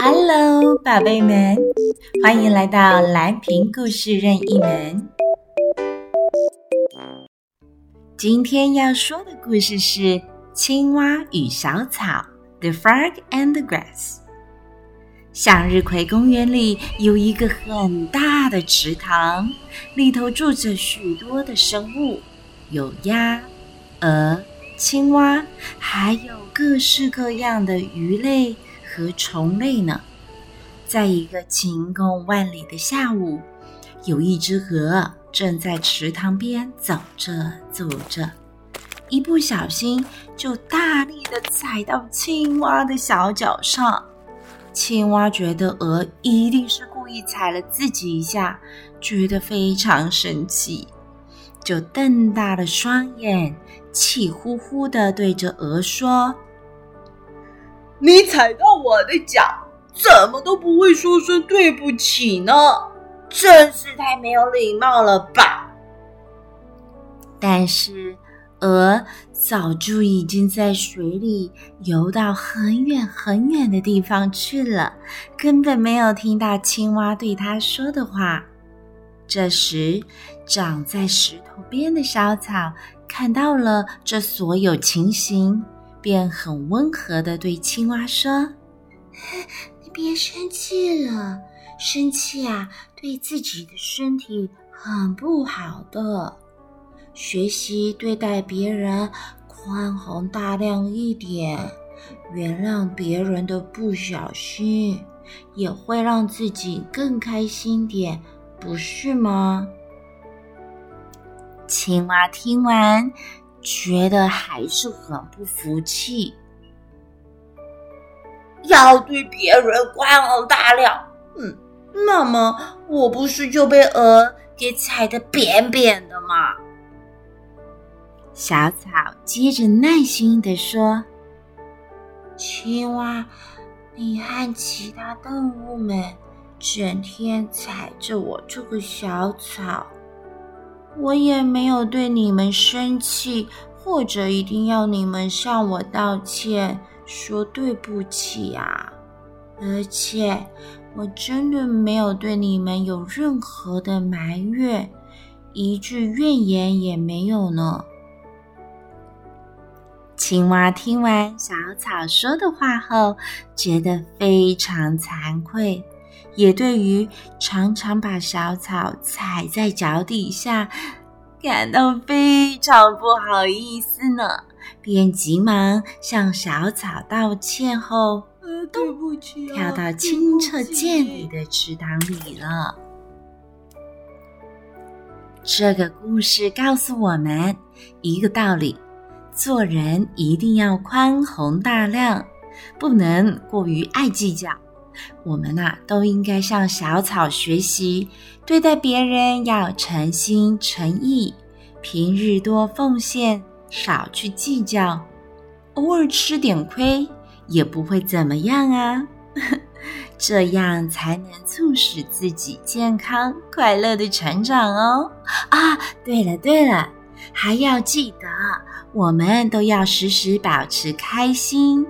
Hello，宝贝们，欢迎来到蓝瓶故事任意门。今天要说的故事是《青蛙与小草》（The Frog and the Grass）。向日葵公园里有一个很大的池塘，里头住着许多的生物，有鸭、鹅、青蛙，还有各式各样的鱼类和虫类呢。在一个晴空万里的下午，有一只鹅正在池塘边走着走着，一不小心就大力的踩到青蛙的小脚上。青蛙觉得鹅一定是故意踩了自己一下，觉得非常生气，就瞪大了双眼，气呼呼地对着鹅说：“你踩到我的脚，怎么都不会说声对不起呢？真是太没有礼貌了吧！”但是。鹅早就已经在水里游到很远很远的地方去了，根本没有听到青蛙对它说的话。这时，长在石头边的小草看到了这所有情形，便很温和地对青蛙说：“你别生气了，生气啊，对自己的身体很不好的。”学习对待别人宽宏大量一点，原谅别人的不小心，也会让自己更开心点，不是吗？青蛙听完，觉得还是很不服气。要对别人宽宏大量，嗯，那么我不是就被鹅给踩得扁扁的吗？小草接着耐心地说：“青蛙，你和其他动物们整天踩着我这个小草，我也没有对你们生气，或者一定要你们向我道歉，说对不起啊！而且，我真的没有对你们有任何的埋怨，一句怨言也没有呢。”青蛙听完小草说的话后，觉得非常惭愧，也对于常常把小草踩在脚底下感到非常不好意思呢，便急忙向小草道歉后，呃，对不起啊，跳到清澈见底的池塘里了。这个故事告诉我们一个道理。做人一定要宽宏大量，不能过于爱计较。我们呐、啊，都应该向小草学习，对待别人要诚心诚意，平日多奉献，少去计较，偶尔吃点亏也不会怎么样啊。这样才能促使自己健康快乐的成长哦。啊，对了对了。还要记得，我们都要时时保持开心。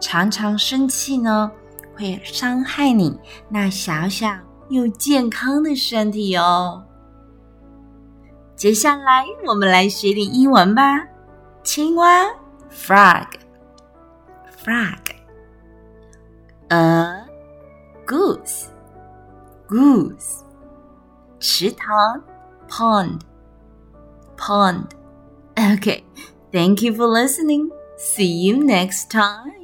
常常生气呢，会伤害你那小小又健康的身体哦。接下来，我们来学点英文吧。青蛙，frog，frog，鹅，goose，goose，池塘，pond。pond. OK，Thank you for listening. See you next time.